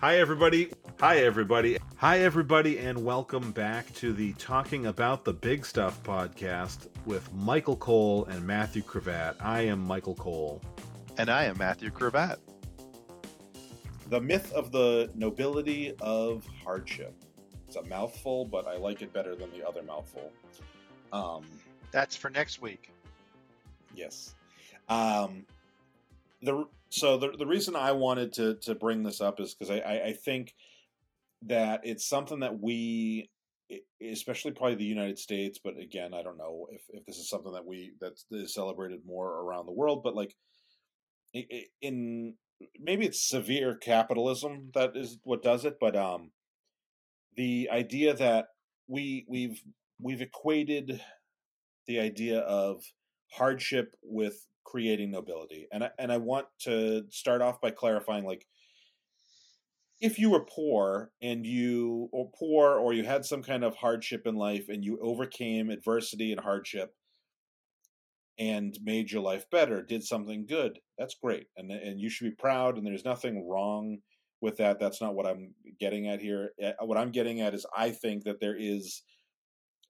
Hi, everybody. Hi, everybody. Hi, everybody, and welcome back to the Talking About the Big Stuff podcast with Michael Cole and Matthew Cravat. I am Michael Cole. And I am Matthew Cravat. The myth of the nobility of hardship. It's a mouthful, but I like it better than the other mouthful. Um, That's for next week. Yes. Um, the so the the reason I wanted to to bring this up is because I, I I think that it's something that we especially probably the United States, but again, I don't know if, if this is something that we that is celebrated more around the world, but like in maybe it's severe capitalism that is what does it, but um, the idea that we we've we've equated the idea of hardship with creating nobility. And I, and I want to start off by clarifying like if you were poor and you or poor or you had some kind of hardship in life and you overcame adversity and hardship and made your life better, did something good, that's great. And and you should be proud and there's nothing wrong with that. That's not what I'm getting at here. Eh, what I'm getting at is I think that there is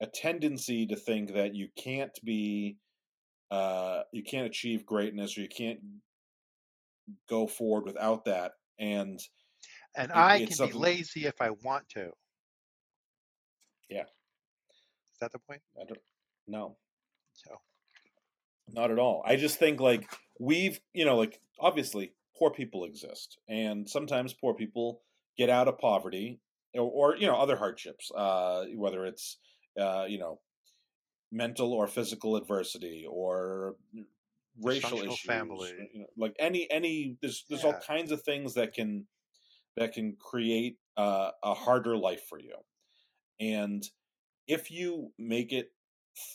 a tendency to think that you can't be uh, you can't achieve greatness or you can't go forward without that and and i can be lazy if i want to. Yeah. Is that the point? I don't no. So not at all. I just think like we've you know like obviously poor people exist and sometimes poor people get out of poverty or, or you know other hardships uh, whether it's uh, you know mental or physical adversity or racial issues family. you know, like any any there's there's yeah. all kinds of things that can that can create uh, a harder life for you. And if you make it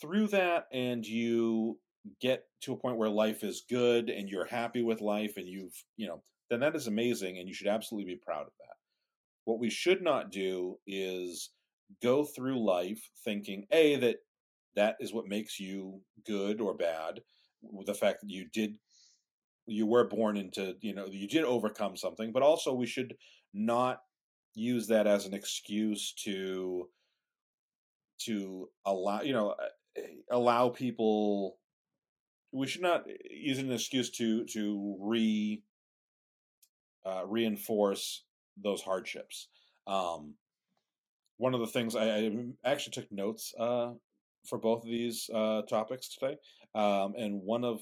through that and you get to a point where life is good and you're happy with life and you've you know then that is amazing and you should absolutely be proud of that. What we should not do is go through life thinking a that that is what makes you good or bad the fact that you did you were born into you know you did overcome something but also we should not use that as an excuse to to allow you know allow people we should not use it an excuse to to re uh, reinforce those hardships. Um, one of the things I, I, actually took notes uh, for both of these uh, topics today. Um, and one of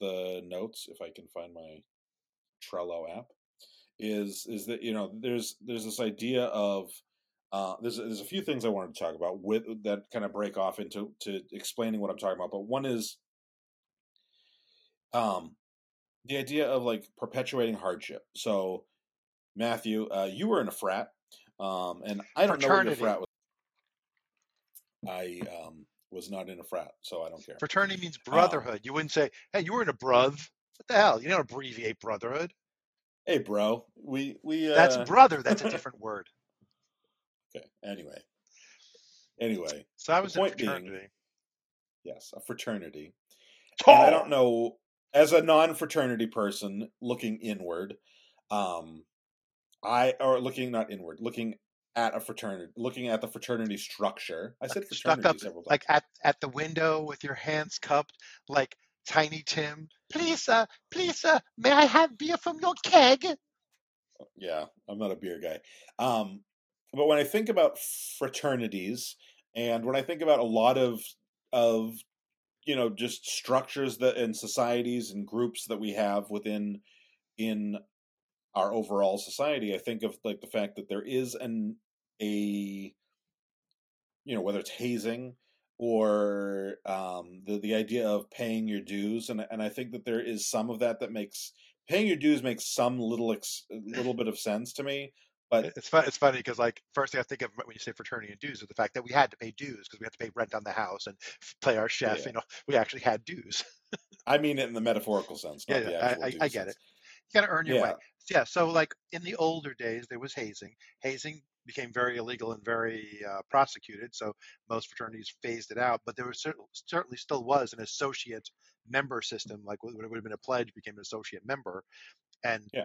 the notes, if I can find my Trello app, is is that you know there's there's this idea of uh, there's there's a few things I wanted to talk about with that kind of break off into to explaining what I'm talking about. But one is um, the idea of like perpetuating hardship. So Matthew, uh, you were in a frat, um, and I don't know what your frat was. I um, was not in a frat, so I don't care. Fraternity means um brotherhood. Um, you wouldn't say, "Hey, you were in a bruv." What the hell? You don't abbreviate brotherhood. Hey, bro. We we. Uh... That's brother. That's a different word. Okay. Anyway. Anyway. So I was in fraternity. Being, yes, a fraternity. Oh! I don't know. As a non-fraternity person looking inward, um, I or looking not inward, looking at a fraternity, looking at the fraternity structure. I said fraternity up, several times. Like at, at the window with your hands cupped, like Tiny Tim. Please, uh, please, uh, may I have beer from your keg? Yeah, I'm not a beer guy. Um, but when I think about fraternities, and when I think about a lot of of you know just structures that and societies and groups that we have within in our overall society, I think of like the fact that there is an a you know whether it's hazing or um, the the idea of paying your dues, and and I think that there is some of that that makes paying your dues makes some little ex, little bit of sense to me. But it's fun. It's funny because like first thing I think of when you say fraternity and dues is the fact that we had to pay dues because we had to pay rent on the house and play our chef. Yeah. You know, we actually had dues. I mean it in the metaphorical sense. yeah, yeah I, I, I, get sense. it. You got to earn your yeah. way. Yeah. So like in the older days, there was hazing. Hazing became very illegal and very uh, prosecuted. So most fraternities phased it out, but there was certainly still was an associate member system, like when it would have been a pledge, became an associate member, and yeah.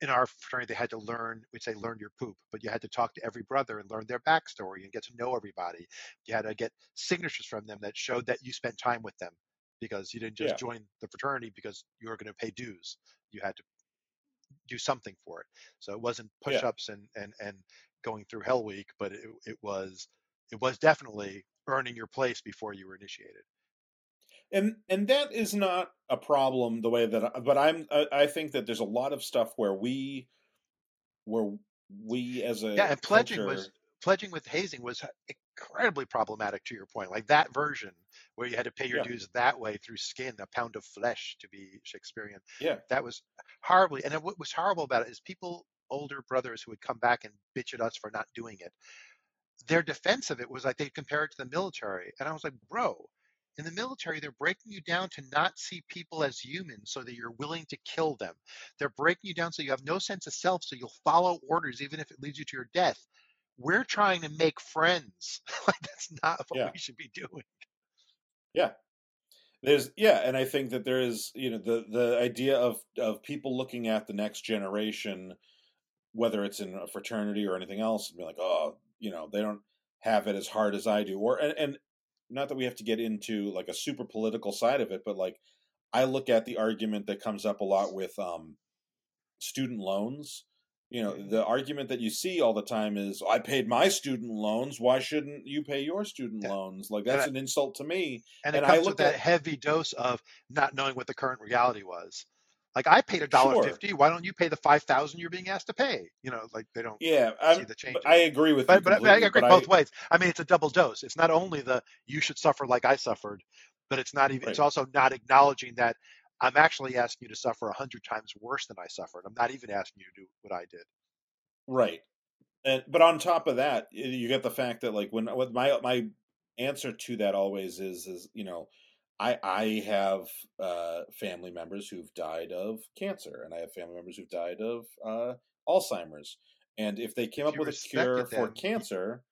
in our fraternity, they had to learn, we'd say, learn your poop, but you had to talk to every brother and learn their backstory and get to know everybody. You had to get signatures from them that showed that you spent time with them because you didn't just yeah. join the fraternity because you were going to pay dues. You had to do something for it. So it wasn't push-ups yeah. and, and, and going through Hell Week, but it, it was it was definitely earning your place before you were initiated and and that is not a problem the way that I, but i'm i think that there's a lot of stuff where we where we as a yeah and pledging culture, was pledging with hazing was incredibly problematic to your point like that version where you had to pay your yeah. dues that way through skin a pound of flesh to be shakespearean yeah that was horribly and what was horrible about it is people older brothers who would come back and bitch at us for not doing it their defense of it was like they compare it to the military and i was like bro in the military, they're breaking you down to not see people as humans so that you're willing to kill them. They're breaking you down so you have no sense of self, so you'll follow orders even if it leads you to your death. We're trying to make friends. like that's not what yeah. we should be doing. Yeah. There's yeah, and I think that there is, you know, the the idea of of people looking at the next generation, whether it's in a fraternity or anything else, and be like, oh, you know, they don't have it as hard as I do. Or and, and not that we have to get into like a super political side of it, but like I look at the argument that comes up a lot with um, student loans. You know, the argument that you see all the time is, "I paid my student loans. Why shouldn't you pay your student yeah. loans?" Like that's an insult to me. And, and it comes I look with that at, heavy dose of not knowing what the current reality was. Like I paid a dollar sure. fifty. Why don't you pay the five thousand you're being asked to pay? You know, like they don't. Yeah, I'm, see the change. I agree with but, you. But, I agree both I, ways. I mean, it's a double dose. It's not only the you should suffer like I suffered, but it's not even. Right. It's also not acknowledging that I'm actually asking you to suffer a hundred times worse than I suffered. I'm not even asking you to do what I did. Right. And but on top of that, you get the fact that like when with my my answer to that always is is you know I I have uh, family members who've died of cancer, and I have family members who've died of uh, Alzheimer's. And if they came if up with a cure for cancer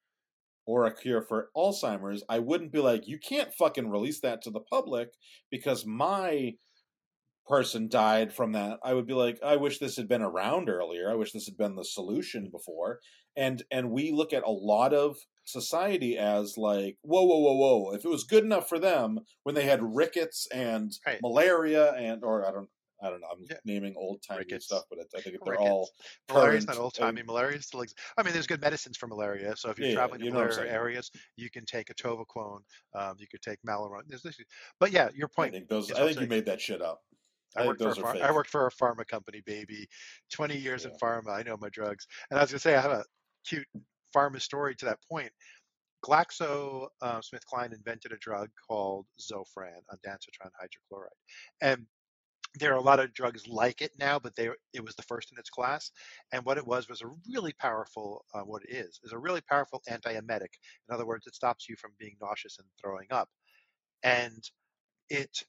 or a cure for Alzheimer's, I wouldn't be like, you can't fucking release that to the public because my person died from that. I would be like, I wish this had been around earlier. I wish this had been the solution before. And and we look at a lot of society as like, whoa, whoa, whoa, whoa. If it was good enough for them when they had rickets and right. malaria and, or I don't, I don't know. I'm yeah. naming old timey stuff, but I think they're rickets. all malaria's not old timey. Malaria still exists. I mean, there's good medicines for malaria. So if you're yeah, traveling to malaria areas, you can take atovaquone. Um, you could take. There's this, but yeah, your point. I think those. I think you made that shit up. I, I worked, for a I worked for a pharma company, baby. 20 years yeah. in pharma. I know my drugs. And I was going to say, I have a cute pharma story to that point. Glaxo uh, invented a drug called Zofran, ondansetron hydrochloride. And there are a lot of drugs like it now, but they it was the first in its class. And what it was was a really powerful, uh, what it is, is a really powerful antiemetic. In other words, it stops you from being nauseous and throwing up. And it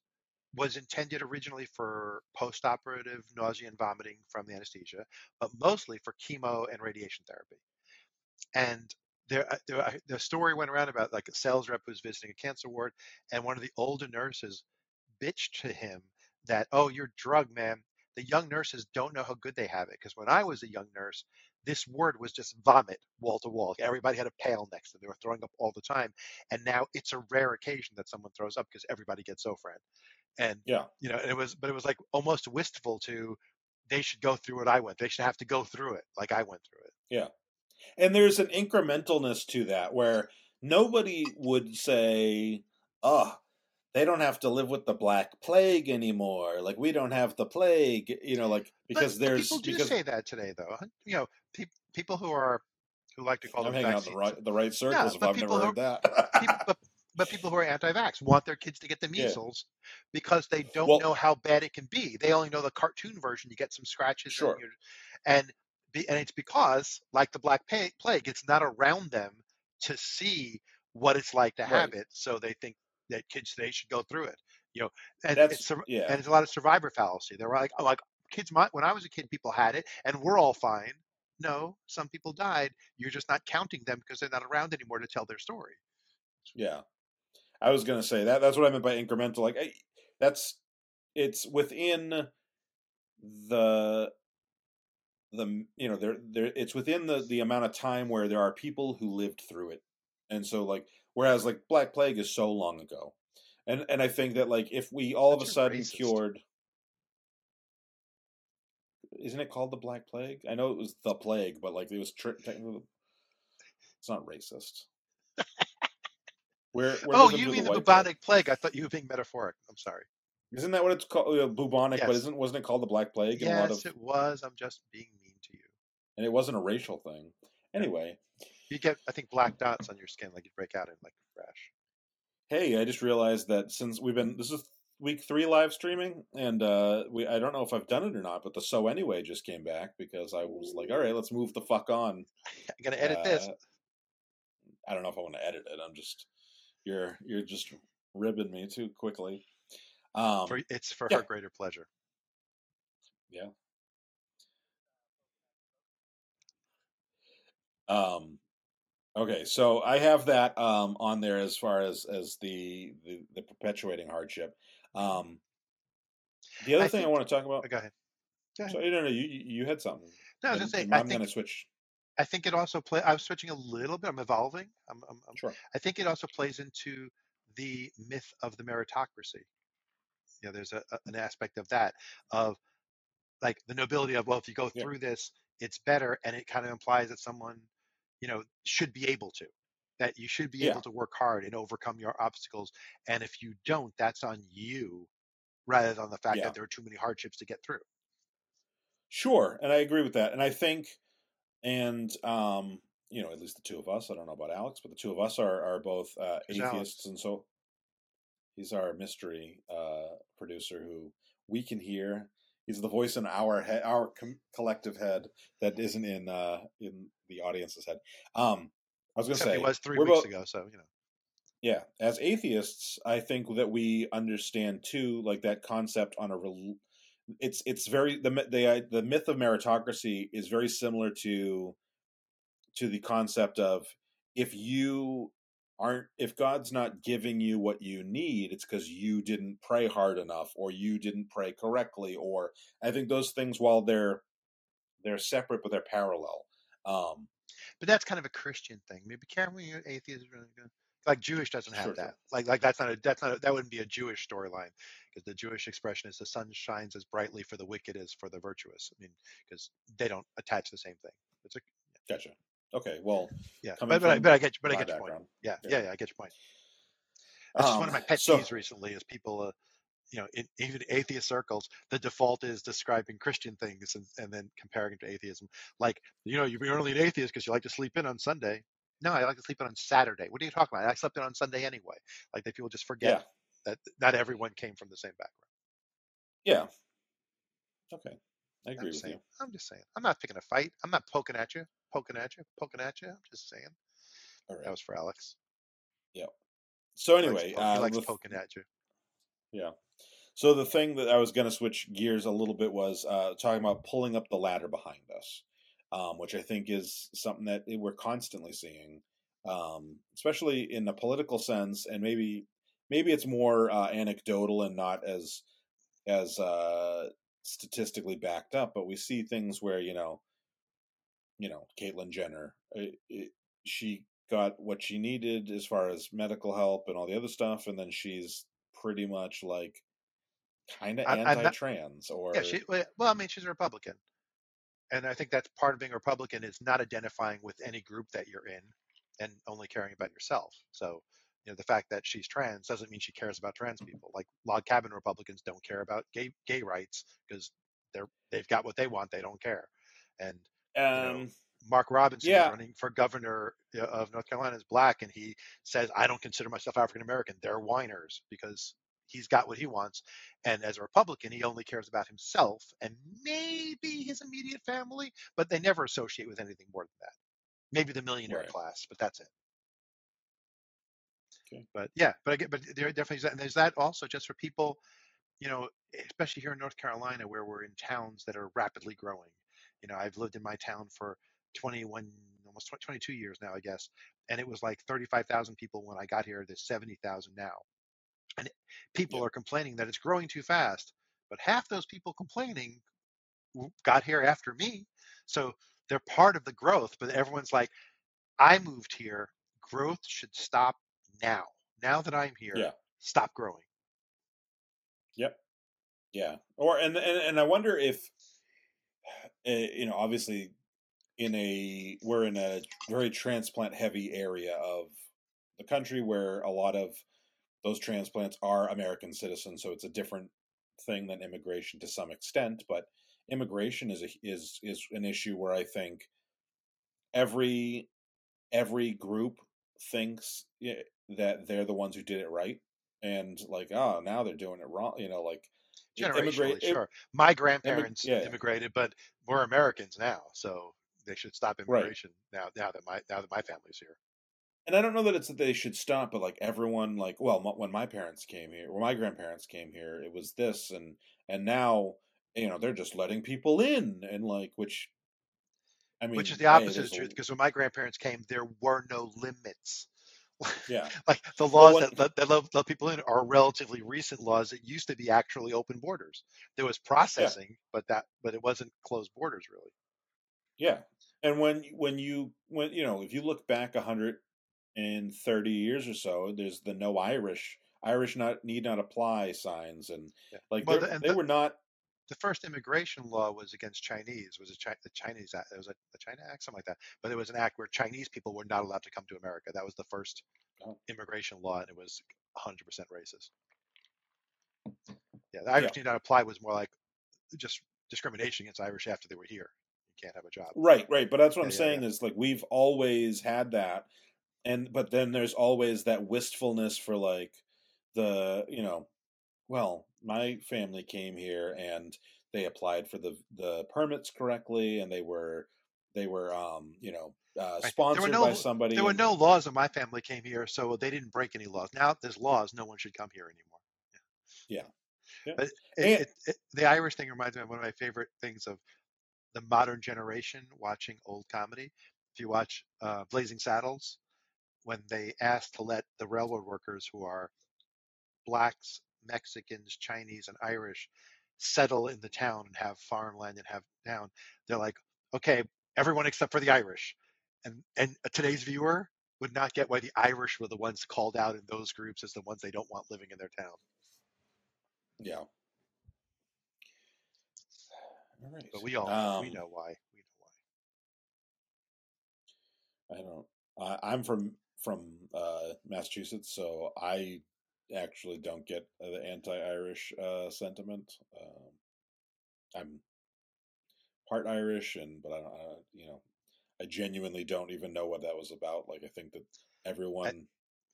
was intended originally for post-operative nausea and vomiting from the anesthesia, but mostly for chemo and radiation therapy. And there, uh, there, the story went around about like a sales rep who was visiting a cancer ward, and one of the older nurses bitched to him that, "Oh, you're drug, man. The young nurses don't know how good they have it." Because when I was a young nurse, this word was just vomit wall to wall. Everybody had a pail next to them. They were throwing up all the time. And now it's a rare occasion that someone throws up because everybody gets Zofran. And yeah, you know, it was, but it was like almost wistful to they should go through what I went. They should have to go through it like I went through it. Yeah. And there's an incrementalness to that where nobody would say, oh, they don't have to live with the black plague anymore. Like we don't have the plague, you know, like because but, there's but people do because, say that today, though. You know, pe- people who are who like to call I'm them hanging out the right the right circles. Yeah, if I've never heard that. people, but, but, people who are anti-vax want their kids to get the measles yeah. because they don't well, know how bad it can be. They only know the cartoon version. You get some scratches, sure. and, and and it's because, like the Black Plague, it's not around them to see what it's like to have right. it, so they think that kids they should go through it. You know, and That's, it's yeah. and it's a lot of survivor fallacy. They're like, oh, like kids. My, when I was a kid, people had it, and we're all fine. No, some people died. You're just not counting them because they're not around anymore to tell their story. Yeah, I was gonna say that. That's what I meant by incremental. Like, that's it's within the the you know there there it's within the the amount of time where there are people who lived through it and so like whereas like black plague is so long ago and and i think that like if we all of a sudden racist. cured isn't it called the black plague i know it was the plague but like it was tri- it's not racist where, where oh you mean the, the bubonic plague i thought you were being metaphoric i'm sorry isn't that what it's called? Uh, bubonic, yes. but isn't wasn't it called the Black Plague? Yes, of... it was. I'm just being mean to you. And it wasn't a racial thing. Anyway, you get I think black dots on your skin, like you break out in like a rash. Hey, I just realized that since we've been this is week three live streaming, and uh, we I don't know if I've done it or not, but the so anyway just came back because I was like, all right, let's move the fuck on. I'm gonna edit uh, this. I don't know if I want to edit it. I'm just you're you're just ribbing me too quickly. Um, for, it's for yeah. her greater pleasure. Yeah. Um, okay, so I have that um, on there as far as as the the, the perpetuating hardship. Um, the other I thing think, I want to talk about. Go ahead. Go ahead. So you know, you you had something. No, I was just saying. I'm going to switch. I think it also play. I'm switching a little bit. I'm evolving. I'm, I'm, I'm, sure. I think it also plays into the myth of the meritocracy you know there's a, an aspect of that of like the nobility of well if you go through yeah. this it's better and it kind of implies that someone you know should be able to that you should be yeah. able to work hard and overcome your obstacles and if you don't that's on you rather than the fact yeah. that there are too many hardships to get through sure and i agree with that and i think and um you know at least the two of us i don't know about alex but the two of us are are both uh, atheists and so He's our mystery uh, producer who we can hear. He's the voice in our head, our com- collective head that isn't in uh, in the audience's head. Um, I was going to say it was three weeks both, ago, so you know. Yeah, as atheists, I think that we understand too, like that concept on a. Re- it's it's very the the the myth of meritocracy is very similar to to the concept of if you aren't if god's not giving you what you need it's because you didn't pray hard enough or you didn't pray correctly or i think those things while they're they're separate but they're parallel um but that's kind of a christian thing. Maybe careful your atheist really good like jewish doesn't have sure, that. Sure. like like that's not a that's not a, that wouldn't be a jewish storyline because the jewish expression is the sun shines as brightly for the wicked as for the virtuous. I mean because they don't attach the same thing. It's a gotcha Okay, well, yeah, but, but, I, but I get but I get your point. Yeah, yeah, yeah, yeah, I get your point. That's um, one of my pet so, peeves recently is people, uh, you know, in, even atheist circles, the default is describing Christian things and, and then comparing it to atheism. Like, you know, you're only an atheist because you like to sleep in on Sunday. No, I like to sleep in on Saturday. What are you talking about? I slept in on Sunday anyway. Like, that people just forget yeah. that not everyone came from the same background. Yeah. Okay. I agree with saying, you. I'm just saying. I'm not picking a fight. I'm not poking at you, poking at you, poking at you. I'm just saying. All right. That was for Alex. Yeah. So anyway, he likes, uh, he likes poking at you. Yeah. So the thing that I was going to switch gears a little bit was uh, talking about pulling up the ladder behind us, um, which I think is something that we're constantly seeing, um, especially in a political sense, and maybe maybe it's more uh, anecdotal and not as as uh, statistically backed up, but we see things where you know, you know, Caitlyn Jenner, it, uh, it, she got what she needed as far as medical help and all the other stuff, and then she's pretty much like kind of anti-trans or yeah, she, well, I mean, she's a Republican, and I think that's part of being a Republican is not identifying with any group that you're in and only caring about yourself. So you know the fact that she's trans doesn't mean she cares about trans people like log cabin republicans don't care about gay gay rights because they're they've got what they want they don't care and um, you know, um, mark robinson yeah. running for governor of north carolina is black and he says i don't consider myself african american they're whiners because he's got what he wants and as a republican he only cares about himself and maybe his immediate family but they never associate with anything more than that maybe the millionaire right. class but that's it Okay. But yeah, but I get, but there definitely is that, and there's that also just for people, you know, especially here in North Carolina where we're in towns that are rapidly growing. You know, I've lived in my town for 21, almost 22 years now, I guess, and it was like 35,000 people when I got here. There's 70,000 now, and people yeah. are complaining that it's growing too fast. But half those people complaining got here after me, So they're part of the growth, but everyone's like, I moved here. Growth should stop now. Now that I'm here, yeah. stop growing. Yep. Yeah. Or and and, and I wonder if Eh, you know, obviously in a we're in a very transplant heavy area of the country where a lot of those transplants are American citizens, so it's a different thing than immigration to some extent, but immigration is a, is is an issue where I think every every group thinks that they're the ones who did it right, and like oh now they're doing it wrong. You know, like generationally, sure. My grandparents yeah. immigrated, but we're Americans now, so they should stop immigration right. now. Now that my now that my family's here. And I don't know that it's that they should stop, but like everyone, like well, when my parents came here, when my grandparents came here, it was this, and and now you know they're just letting people in, and like which I mean, which is the opposite hey, of the truth. Because when my grandparents came, there were no limits. Yeah, like the laws well, when, that, let, that let, let, people in are relatively recent laws that used to be actually open borders. There was processing, yeah. but that but it wasn't closed borders really. Yeah, and when when you when you know if you look back a hundred and thirty years or so, there's the no Irish Irish not need not apply signs and yeah. like well, and they the, were not the first immigration law was against Chinese. Was a Chi- the Chinese Act? It was a, the China Act, something like that. But it was an act where Chinese people were not allowed to come to America. That was the first oh. immigration law, and it was 100% racist. Yeah, the Irish yeah. need not apply was more like just discrimination against Irish after they were here. You can't have a job. Right, right. But that's what yeah, I'm yeah, saying is like we've always had that, and but then there's always that wistfulness for like the you know well, my family came here and they applied for the the permits correctly, and they were they were um, you know uh, sponsored no, by somebody. There were no laws when my family came here, so they didn't break any laws. Now there's laws; no one should come here anymore. Yeah, yeah. but it, and, it, it, the Irish thing reminds me of one of my favorite things of the modern generation watching old comedy. If you watch uh, Blazing Saddles, when they asked to let the railroad workers who are blacks Mexicans, Chinese, and Irish settle in the town and have farmland and have town, they're like, okay, everyone except for the Irish. And and today's viewer would not get why the Irish were the ones called out in those groups as the ones they don't want living in their town. Yeah. All right. But we all um, we know why. We know why. I don't. I, I'm from from uh, Massachusetts, so I actually don't get the anti-Irish uh, sentiment. Um, I'm part Irish, and but I don't, uh, you know, I genuinely don't even know what that was about. Like, I think that everyone. I,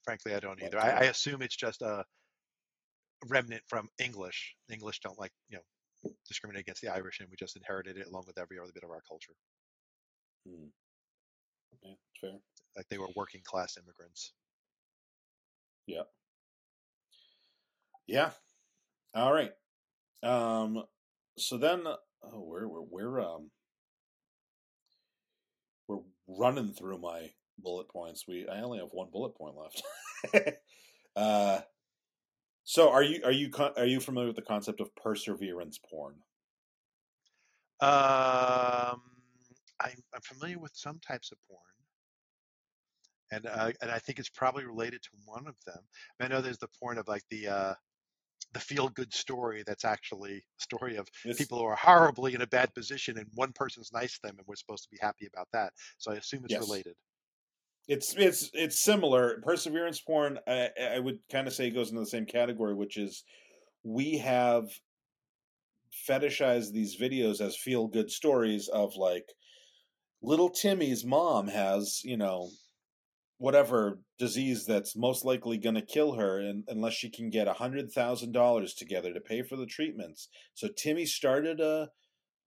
frankly, I don't either. I, I, assume it's just a remnant from English. English don't like you know discriminate against the Irish, and we just inherited it along with every other bit of our culture. Hmm. Yeah, fair. Like they were working class immigrants. Yeah. Yeah. All right. Um. So then, oh, we're we're we're um we're running through my bullet points. We I only have one bullet point left. uh. So are you are you are you familiar with the concept of perseverance porn? Um, I'm, I'm familiar with some types of porn, and uh, and I think it's probably related to one of them. I know there's the porn of like the uh, the feel good story that's actually a story of it's, people who are horribly in a bad position and one person's nice to them and we're supposed to be happy about that. So I assume it's yes. related. It's it's it's similar. Perseverance porn, I, I would kind of say goes into the same category, which is we have fetishized these videos as feel good stories of like little Timmy's mom has, you know, whatever disease that's most likely going to kill her and, unless she can get a hundred thousand dollars together to pay for the treatments. So timmy started a,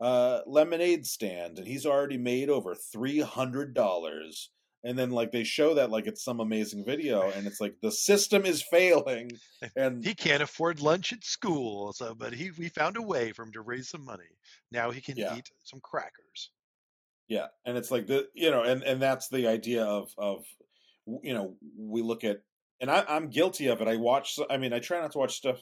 a lemonade stand and he's already made over three hundred dollars. And then like they show that like it's some amazing video and it's like the system is failing and he can't afford lunch at school so but he we found a way for him to raise some money. Now he can yeah. eat some crackers. Yeah and it's like the you know and and that's the idea of of you know, we look at, and I, I'm guilty of it. I watch, I mean, I try not to watch stuff.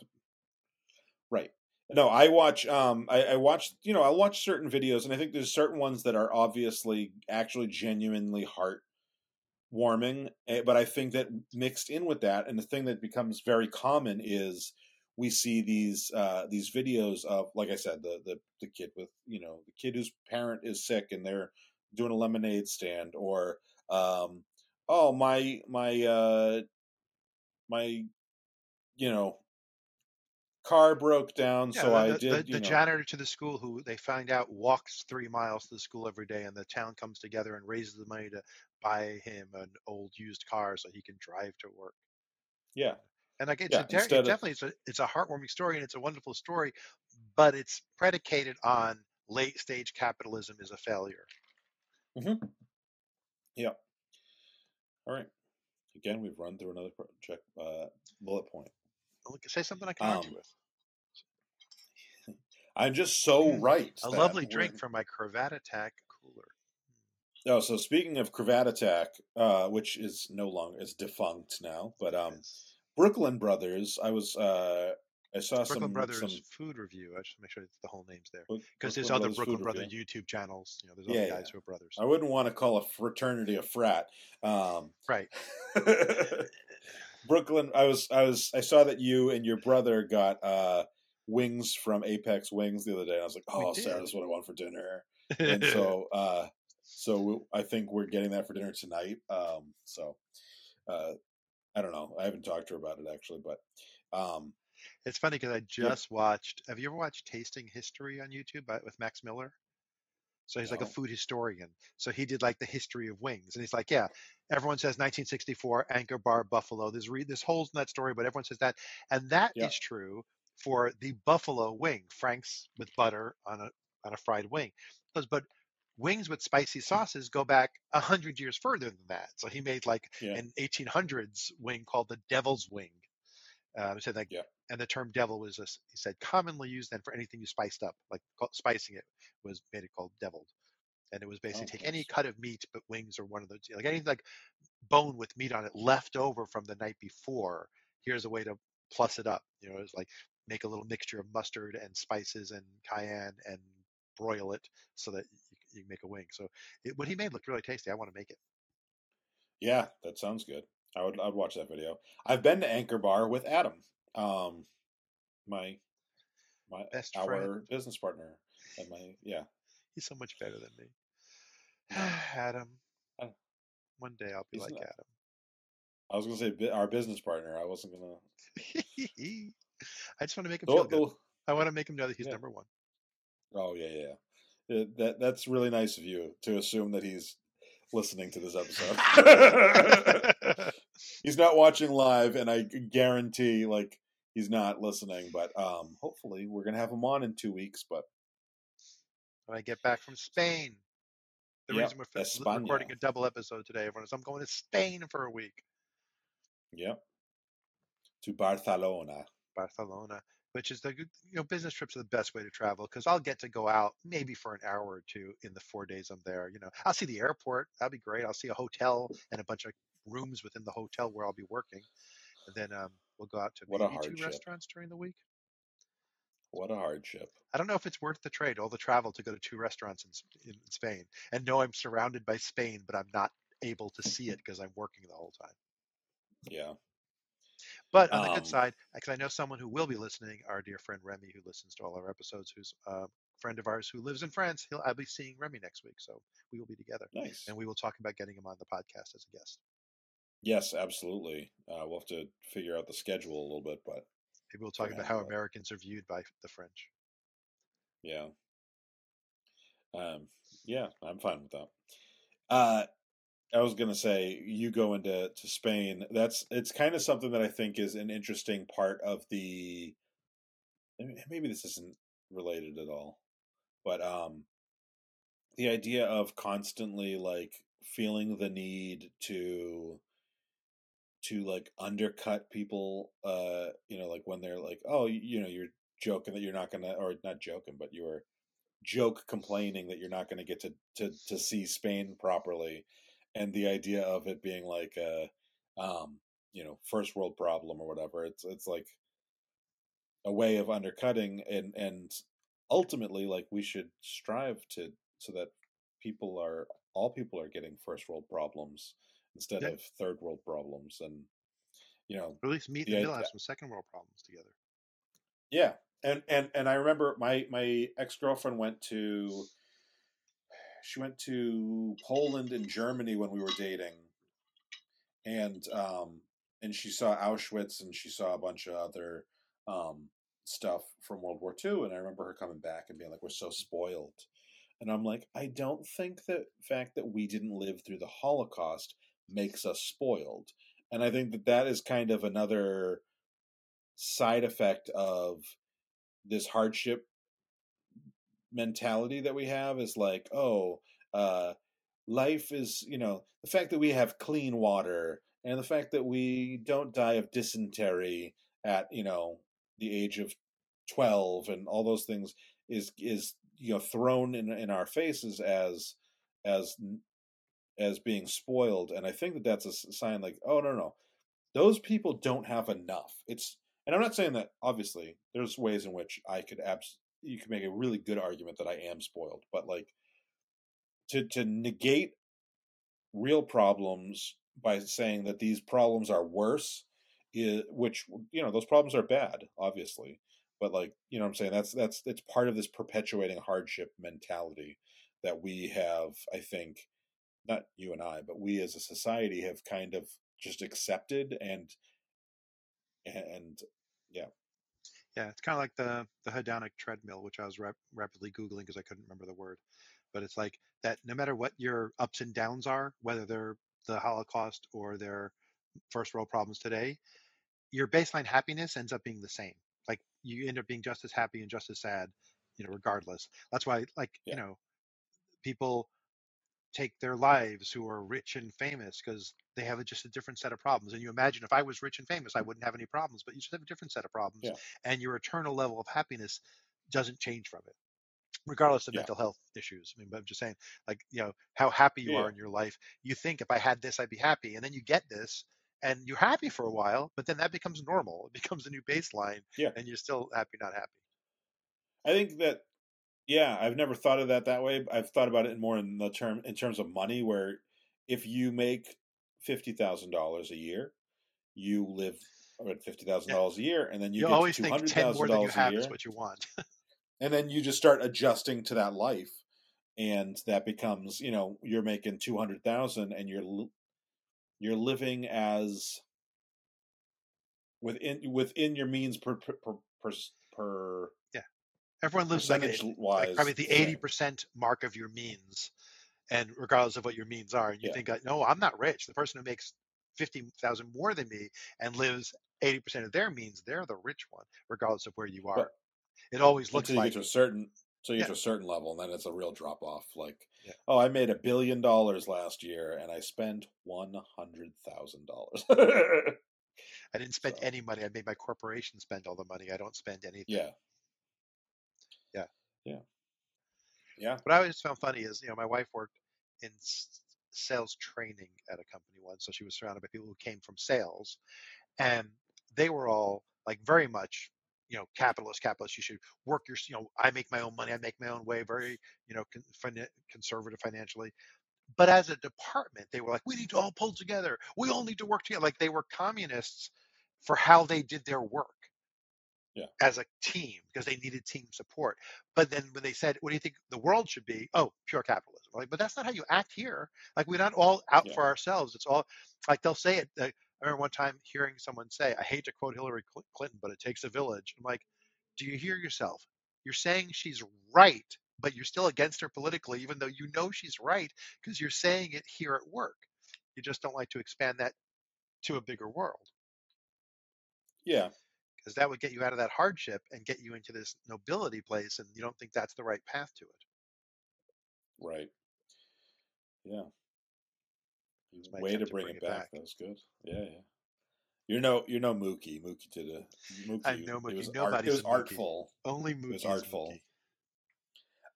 Right. no, I watch. Um, I, I watch. You know, I watch certain videos, and I think there's certain ones that are obviously actually genuinely heart warming. Eh, but I think that mixed in with that, and the thing that becomes very common is we see these uh, these videos of, like I said, the the the kid with you know the kid whose parent is sick and they're doing a lemonade stand, or um, oh my my uh, my you know car broke down, yeah, so the, I did. The, the janitor to the school, who they find out walks three miles to the school every day, and the town comes together and raises the money to buy him an old used car so he can drive to work. Yeah, and like it's yeah, a, it definitely it's a it's a heartwarming story and it's a wonderful story, but it's predicated on late stage capitalism is a failure. Mm-hmm. Yeah. All right. Again, we've run through another check uh, bullet point. Say something I can um, argue with. I'm just so right. A lovely drink from my Cravat Attack cooler. Oh, so speaking of Cravat Attack, uh, which is no longer is defunct now, but um. Brooklyn Brothers. I was uh, I saw Brooklyn some Brothers some... food review. I just make sure the whole name's there because there's other Brooklyn Brothers YouTube channels. You know, there's yeah, other guys yeah. who are brothers. I wouldn't want to call a fraternity a frat. Um, right. Brooklyn. I was. I was. I saw that you and your brother got uh, wings from Apex Wings the other day. And I was like, oh, Sarah, that's what I want for dinner. and so, uh, so I think we're getting that for dinner tonight. Um, so, uh, I don't know. I haven't talked to her about it actually, but um, it's funny because I just yeah. watched. Have you ever watched Tasting History on YouTube by, with Max Miller? So he's no. like a food historian. So he did like the history of wings, and he's like, yeah, everyone says 1964 Anchor Bar Buffalo. There's re- there's holes in that story, but everyone says that, and that yeah. is true for the buffalo wing, Frank's with butter on a on a fried wing. But wings with spicy sauces go back a hundred years further than that. So he made like yeah. an 1800s wing called the Devil's Wing. Uh, he said like, yeah. and the term devil was, a, he said, commonly used then for anything you spiced up, like spicing it was made it called deviled. And it was basically oh, take any cut of meat, but wings or one of those, like anything like bone with meat on it left over from the night before. Here's a way to plus it up. You know, it's like make a little mixture of mustard and spices and cayenne and broil it so that you make a wing. So it, what he made looked really tasty. I want to make it. Yeah, that sounds good. I would I'd watch that video. I've been to Anchor Bar with Adam, um, my my Best our friend. business partner, and my yeah. He's so much better than me. Adam. One day I'll be like not, Adam. I was gonna say our business partner. I wasn't gonna. I just want to make him feel good. I want to make him know that he's yeah. number one. Oh yeah, yeah that that's really nice of you to assume that he's listening to this episode. he's not watching live, and I guarantee, like, he's not listening. But um, hopefully, we're gonna have him on in two weeks. But when I get back from Spain, the yep, reason we're España. recording a double episode today, everyone, is I'm going to Spain for a week. Yep. To Barcelona. Barcelona which is the you know business trips are the best way to travel because I'll get to go out maybe for an hour or two in the four days I'm there. You know, I'll see the airport. That'd be great. I'll see a hotel and a bunch of rooms within the hotel where I'll be working, and then um, we'll go out to what maybe two restaurants during the week. What a hardship! I don't know if it's worth the trade, all the travel to go to two restaurants in, in Spain, and know I'm surrounded by Spain, but I'm not able to see it because I'm working the whole time. Yeah, but on the good um side, because I know someone who will be listening, our dear friend Remy, who listens to all our episodes, who's a friend of ours who lives in France, he'll I'll be seeing Remy next week, so we will be together. Nice. And we will talk about getting him on the podcast as a guest. Yes, absolutely. Uh, we'll have to figure out the schedule a little bit, but maybe we'll talk about how Americans are viewed by the French. Yeah. Um, yeah, I'm fine with that. Uh, I was gonna say you go into to Spain. That's it's kind of something that I think is an interesting part of the. Maybe this isn't related at all, but um, the idea of constantly like feeling the need to to like undercut people uh you know like when they're like oh you know you're joking that you're not gonna or not joking but you were joke complaining that you're not gonna get to to to see spain properly and the idea of it being like a um, you know first world problem or whatever it's it's like a way of undercutting and and ultimately like we should strive to so that people are all people are getting first world problems instead yeah. of third world problems and you know or at least meet the middle have some second world problems together yeah and and and i remember my my ex-girlfriend went to she went to poland and germany when we were dating and um and she saw auschwitz and she saw a bunch of other um stuff from world war ii and i remember her coming back and being like we're so spoiled and I'm like, I don't think that fact that we didn't live through the Holocaust makes us spoiled. And I think that that is kind of another side effect of this hardship mentality that we have is like, oh, uh, life is, you know, the fact that we have clean water and the fact that we don't die of dysentery at, you know, the age of 12 and all those things is is you know thrown in in our faces as as as being spoiled and i think that that's a sign like oh no no those people don't have enough. It's and i'm not saying that obviously there's ways in which i could abs you can make a really good argument that i am spoiled but like to to negate real problems by saying that these problems are worse is, which you know those problems are bad obviously but like you know i'm saying? That's that's it's part of this perpetuating hardship mentality that we have i think not you and i but we as a society have kind of just accepted and and yeah yeah it's kind of like the the hedonic treadmill which i was rap- rapidly googling because i couldn't remember the word but it's like that no matter what your ups and downs are whether they're the holocaust or their first world problems today your baseline happiness ends up being the same like you end up being just as happy and just as sad, you know, regardless. That's why, like, yeah. you know, people take their lives who are rich and famous because they have a, just a different set of problems. And you imagine if I was rich and famous, I wouldn't have any problems, but you just have a different set of problems. Yeah. And your eternal level of happiness doesn't change from it, regardless of yeah. mental health issues. I mean, but I'm just saying, like, you know, how happy you are in your life. You think if I had this, I'd be happy. And then you get this and you're happy for a while, but then that becomes normal. It becomes a new baseline, yeah. and you're still happy, not happy. I think that, yeah, I've never thought of that that way. I've thought about it more in the term in terms of money, where if you make fifty thousand dollars a year, you live at fifty thousand dollars a year, and then you, you get always two hundred thousand dollars a year. Is what you want, and then you just start adjusting to that life, and that becomes you know you're making two hundred thousand, and you're you're living as within within your means per per per, per everyone lives like, like probably the 80% mark of your means and regardless of what your means are and you yeah. think no i'm not rich the person who makes 50000 more than me and lives 80% of their means they're the rich one regardless of where you are but, it always looks like to a certain so you yeah. get to a certain level, and then it's a real drop off. Like, yeah. oh, I made a billion dollars last year, and I spent one hundred thousand dollars. I didn't spend so. any money. I made my corporation spend all the money. I don't spend anything. Yeah. Yeah. Yeah. What I always found funny is, you know, my wife worked in sales training at a company once, so she was surrounded by people who came from sales, and they were all like very much you know capitalist capitalist you should work your you know i make my own money i make my own way very you know con- conservative financially but as a department they were like we need to all pull together we all need to work together like they were communists for how they did their work yeah. as a team because they needed team support but then when they said what do you think the world should be oh pure capitalism like but that's not how you act here like we're not all out yeah. for ourselves it's all like they'll say it uh, I remember one time hearing someone say, I hate to quote Hillary Clinton, but it takes a village. I'm like, do you hear yourself? You're saying she's right, but you're still against her politically, even though you know she's right because you're saying it here at work. You just don't like to expand that to a bigger world. Yeah. Because that would get you out of that hardship and get you into this nobility place, and you don't think that's the right path to it. Right. Yeah. Way to bring, bring, it back. back. That was good. Yeah, yeah. You're no, you're no Mookie. Mookie did a. Mookie, I know Mookie. It was, art, it was artful. Only Mookie. It was artful.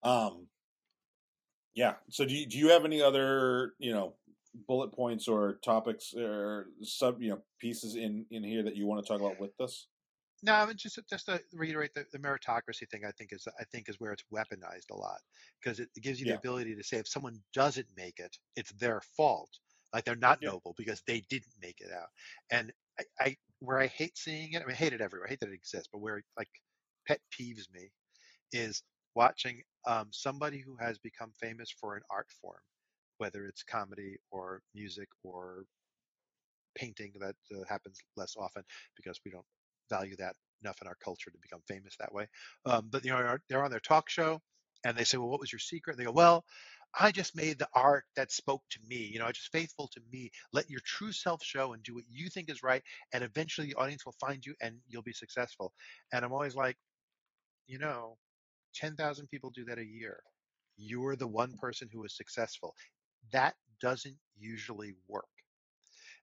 Um. Yeah. So do you, do you have any other you know bullet points or topics or sub you know pieces in in here that you want to talk about with this? No, I mean, just just to reiterate the, the meritocracy thing. I think is I think is where it's weaponized a lot because it, gives you the ability to say if someone doesn't make it, it's their fault. Like they're not yeah. noble because they didn't make it out. And I, I where I hate seeing it. I mean, I hate it everywhere. I hate that it exists, but where like pet peeves me is watching um, somebody who has become famous for an art form, whether it's comedy or music or painting that uh, happens less often because we don't value that enough in our culture to become famous that way. Um, but you know, they're on their talk show and they say, "Well, what was your secret?" They go, "Well, I just made the art that spoke to me. You know, I just faithful to me. Let your true self show and do what you think is right, and eventually the audience will find you and you'll be successful." And I'm always like, you know, 10,000 people do that a year. You're the one person who is successful. That doesn't usually work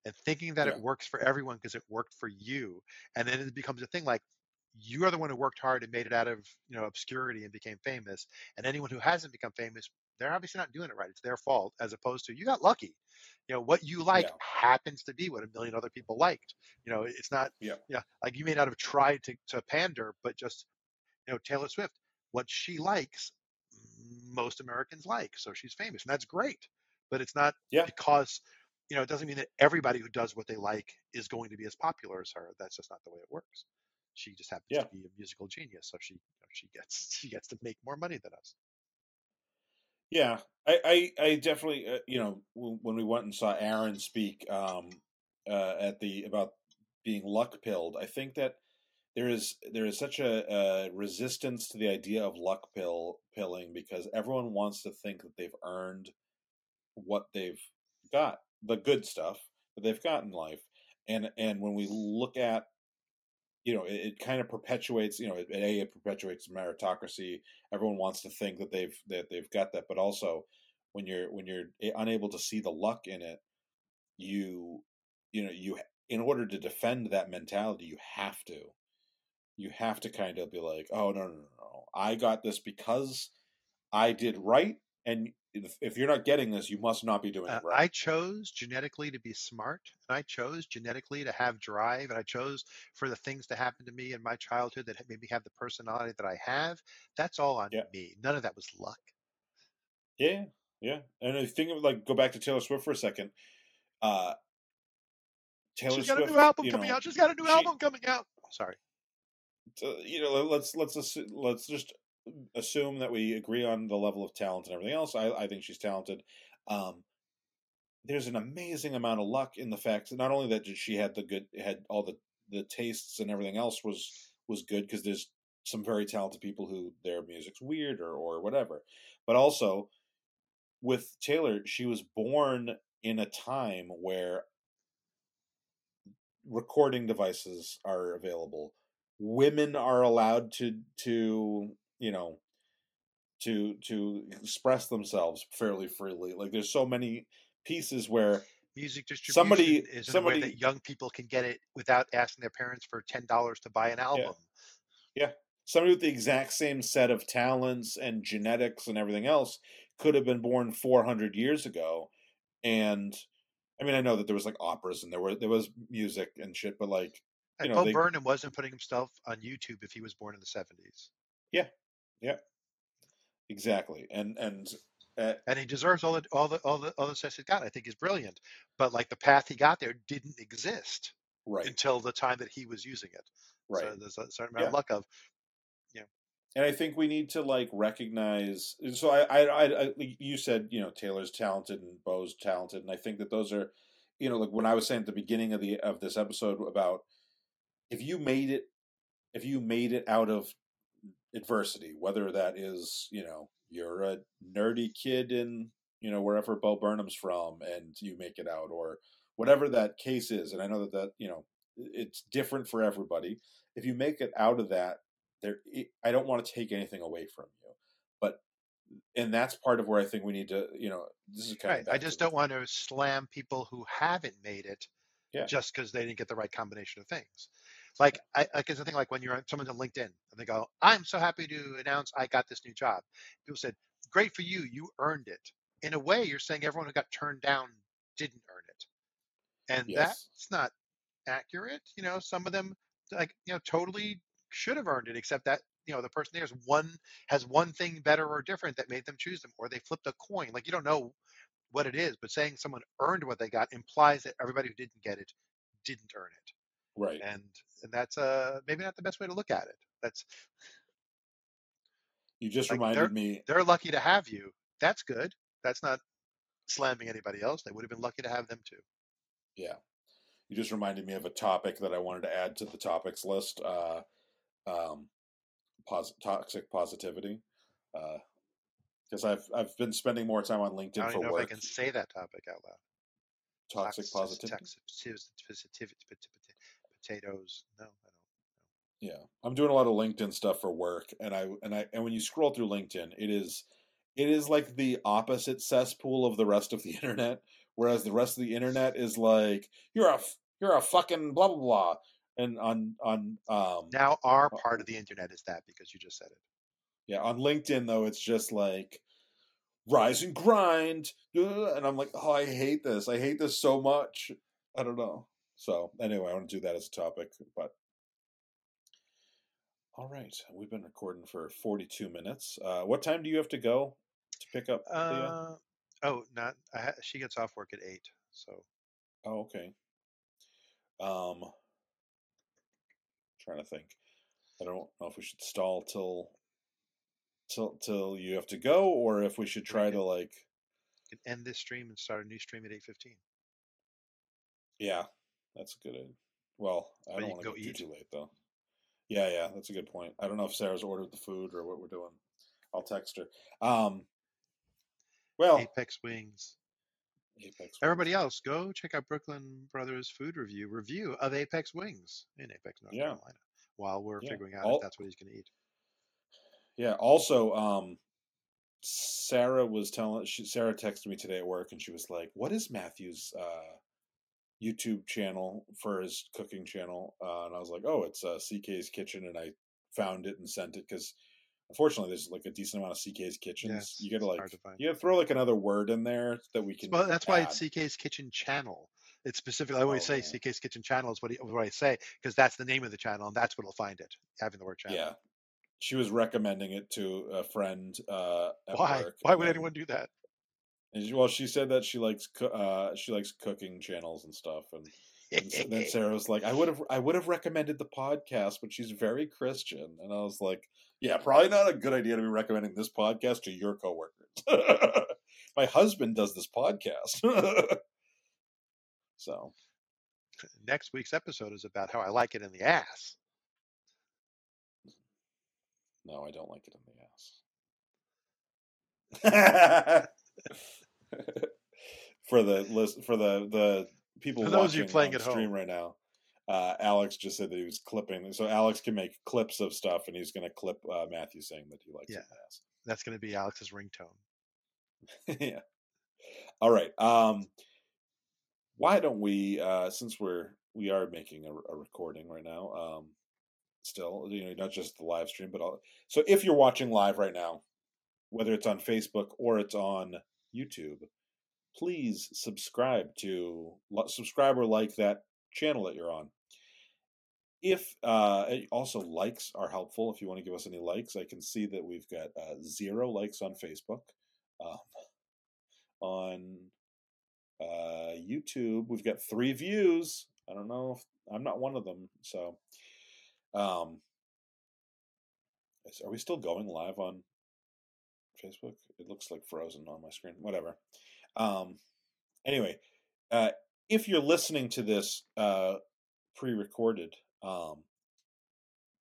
and thinking that yeah. it works for everyone because it worked for you and then it becomes a thing like you are the one who worked hard and made it out of you know obscurity and became famous and anyone who hasn't become famous they're obviously not doing it right it's their fault as opposed to you got lucky you know what you like yeah. happens to be what a million other people liked you know it's not yeah yeah like you may not have tried to, to pander but just you know taylor swift what she likes most americans like so she's famous and that's great but it's not yeah. because you know, it doesn't mean that everybody who does what they like is going to be as popular as her. That's just not the way it works. She just happens yeah. to be a musical genius, so she you know, she gets she gets to make more money than us. Yeah, I I, I definitely uh, you know when we went and saw Aaron speak um, uh, at the about being luck pilled, I think that there is there is such a, a, resistance to the idea of luck pill pilling because everyone wants to think that they've earned what they've got the good stuff that they've got in life. And and when we look at you know, it, it kind of perpetuates, you know, it, a it perpetuates meritocracy. Everyone wants to think that they've that they've got that, but also when you're when you're unable to see the luck in it, you you know you in order to defend that mentality, you have to you have to kind of be like, oh no no no no, I got this because I did right, and if, if you're not getting this, you must not be doing uh, it right. I chose genetically to be smart, and I chose genetically to have drive, and I chose for the things to happen to me in my childhood that made me have the personality that I have. That's all on yeah. me. None of that was luck. Yeah, yeah. And I think of like go back to Taylor Swift for a second. Uh, Taylor She's Swift, got a new album coming know, out. She's got a new she, album coming out. Sorry. Uh, you know, let's let's let's just assume that we agree on the level of talent and everything else. I, I think she's talented. Um, there's an amazing amount of luck in the fact that not only that she had the good had all the the tastes and everything else was was good because there's some very talented people who their music's weird or or whatever, but also with Taylor, she was born in a time where recording devices are available women are allowed to to you know to to express themselves fairly freely like there's so many pieces where music distribution somebody is somebody, a way that young people can get it without asking their parents for ten dollars to buy an album. Yeah. yeah. Somebody with the exact same set of talents and genetics and everything else could have been born 400 years ago. And I mean, I know that there was like operas and there were there was music and shit, but like, uh, you know, Bo they, Burnham wasn't putting himself on YouTube if he was born in the 70s. Yeah, yeah, exactly. And and uh, and he deserves all the all the all the all the success he's got. I think he's brilliant, but like the path he got there didn't exist right until the time that he was using it. Right. So there's a certain amount yeah. of luck of, yeah. And I think we need to like recognize. So I, I, I, I, you said you know Taylor's talented and Bo's talented, and I think that those are, you know, like when I was saying at the beginning of the of this episode about if you made it, if you made it out of adversity, whether that is, you know, you're a nerdy kid in, you know, wherever Bo Burnham's from and you make it out or whatever that case is. And I know that that, you know, it's different for everybody. If you make it out of that, there, I don't want to take anything away from you, but, and that's part of where I think we need to, you know, this is kind right. of, I just don't want to slam people who haven't made it yeah. just because they didn't get the right combination of things. Like, I, like it's a thing like when you're on someone's on LinkedIn and they go, "I'm so happy to announce I got this new job." People said, "Great for you, you earned it." In a way, you're saying everyone who got turned down didn't earn it, and yes. that's not accurate. You know, some of them like you know totally should have earned it, except that you know the person there is one has one thing better or different that made them choose them, or they flipped a coin. Like you don't know what it is, but saying someone earned what they got implies that everybody who didn't get it didn't earn it. Right. And and that's uh maybe not the best way to look at it. That's you just like reminded me. They're lucky to have you. That's good. That's not slamming anybody else. They would have been lucky to have them too. Yeah. You just reminded me of a topic that I wanted to add to the topics list. Uh, um, pos- toxic positivity. Uh, because I've I've been spending more time on LinkedIn I don't for know work. if I can say that topic out loud. Toxic, toxic positivity. Toxic potatoes. No, I don't. Yeah, I'm doing a lot of LinkedIn stuff for work, and I and I and when you scroll through LinkedIn, it is it is like the opposite cesspool of the rest of the internet. Whereas the rest of the internet is like you're a you're a fucking blah blah blah, and on on um now our part of the internet is that because you just said it. Yeah, on LinkedIn though, it's just like rise and grind, and I'm like, oh, I hate this. I hate this so much. I don't know. So anyway, I want to do that as a topic, but all right, we've been recording for 42 minutes. Uh, what time do you have to go to pick up uh, Oh, not. Ha- she gets off work at eight. So. Oh, okay. Um, trying to think. I don't know if we should stall till till till you have to go, or if we should try we can, to like end this stream and start a new stream at eight fifteen. Yeah, that's a good. Well, I but don't want to go too, too late though. Yeah, yeah, that's a good point. I don't know if Sarah's ordered the food or what we're doing. I'll text her. Um, well, Apex Wings. Apex Everybody Wings. else, go check out Brooklyn Brothers Food Review review of Apex Wings in Apex, North yeah. Carolina. While we're yeah. figuring out All, if that's what he's going to eat. Yeah. Also, um, Sarah was telling. She, Sarah texted me today at work, and she was like, "What is Matthew's uh, YouTube channel for his cooking channel, uh, and I was like, "Oh, it's uh, CK's Kitchen," and I found it and sent it because unfortunately there's like a decent amount of CK's Kitchens. Yes, you got to like you got to throw like another word in there that we can. Well, that's add. why it's CK's Kitchen channel. It's specifically I always oh, say yeah. CK's Kitchen channel is what, he, what I say because that's the name of the channel and that's what will find it having the word channel. Yeah, she was recommending it to a friend. Uh, why? Work, why would anyone do that? And she, well, she said that she likes uh, she likes cooking channels and stuff, and, and then Sarah was like, "I would have I would have recommended the podcast, but she's very Christian," and I was like, "Yeah, probably not a good idea to be recommending this podcast to your coworkers." My husband does this podcast, so next week's episode is about how I like it in the ass. No, I don't like it in the ass. for the list for the the people for those you playing at stream home. right now. Uh, Alex just said that he was clipping, so Alex can make clips of stuff, and he's going to clip uh, Matthew saying that he likes yeah, That's going to be Alex's ringtone. yeah. All right. Um, why don't we, uh, since we're we are making a, a recording right now, um, still, you know, not just the live stream, but all. So if you're watching live right now, whether it's on Facebook or it's on YouTube, please subscribe to subscribe or like that channel that you're on. If uh, also likes are helpful, if you want to give us any likes, I can see that we've got uh, zero likes on Facebook. Um, on uh, YouTube, we've got three views. I don't know if I'm not one of them. So, um, are we still going live on Facebook? It looks like frozen on my screen. Whatever. Um, anyway, uh, if you're listening to this uh, pre-recorded, um,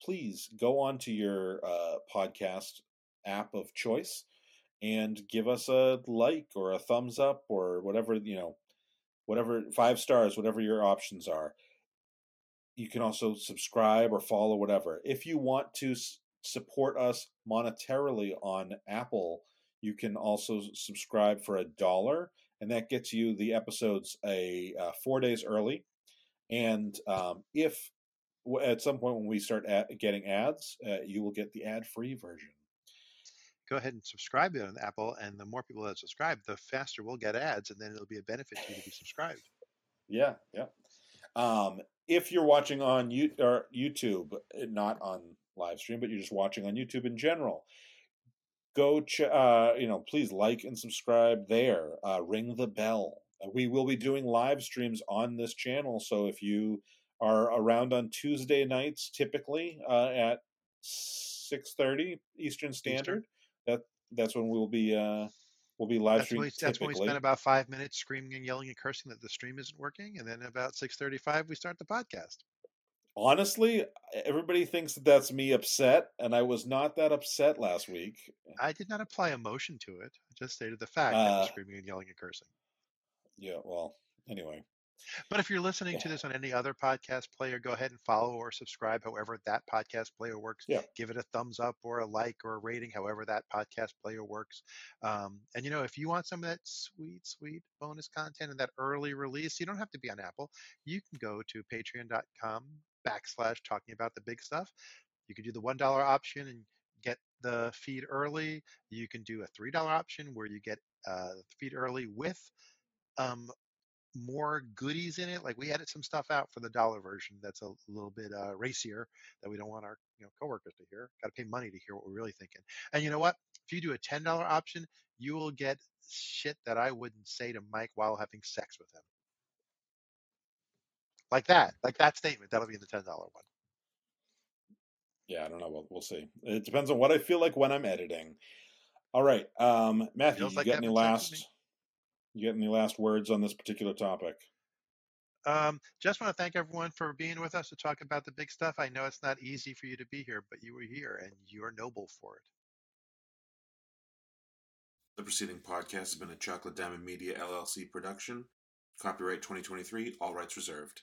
please go on to your uh, podcast app of choice and give us a like or a thumbs up or whatever you know, whatever five stars, whatever your options are. You can also subscribe or follow whatever. If you want to support us monetarily on Apple you can also subscribe for a dollar, and that gets you the episodes a uh, four days early. And um, if at some point when we start ad- getting ads, uh, you will get the ad-free version. Go ahead and subscribe on Apple, and the more people that subscribe, the faster we'll get ads, and then it'll be a benefit to you to be subscribed. Yeah, yeah. Um, if you're watching on you or YouTube, eh, not on live stream, but you're just watching on YouTube in general, go ch- uh, you know please like and subscribe there. Uh, ring the bell. We will be doing live streams on this channel, so if you are around on Tuesday nights, typically uh, at six thirty Eastern Standard, Eastern. that that's when we'll be uh, we'll be live streaming. That's, that's when we spend about five minutes screaming and yelling and cursing that the stream isn't working, and then about six thirty-five we start the podcast. Honestly, everybody thinks that that's me upset, and I was not that upset last week. I did not apply emotion to it. I just stated the fact uh, that screaming and yelling and cursing. Yeah, well, anyway. But if you're listening yeah. to this on any other podcast player, go ahead and follow or subscribe, however that podcast player works. Yeah. Give it a thumbs up or a like or a rating, however that podcast player works. Um, and you know, if you want some of that sweet, sweet bonus content and that early release, you don't have to be on Apple. You can go to patreon.com backslash talking about the big stuff. You can do the $1 option and get the feed early. You can do a $3 option where you get uh, the feed early with um, more goodies in it. Like we added some stuff out for the dollar version that's a little bit uh, racier that we don't want our you know coworkers to hear. Got to pay money to hear what we're really thinking. And you know what? If you do a ten dollar option, you will get shit that I wouldn't say to Mike while having sex with him. Like that, like that statement. That'll be in the ten dollar one. Yeah, I don't know. We'll, we'll see. It depends on what I feel like when I'm editing. All right, um, Matthew, Feels you like got any last? You got any last words on this particular topic? Um, just want to thank everyone for being with us to talk about the big stuff. I know it's not easy for you to be here, but you were here and you're noble for it. The preceding podcast has been a Chocolate Diamond Media LLC production. Copyright 2023, all rights reserved.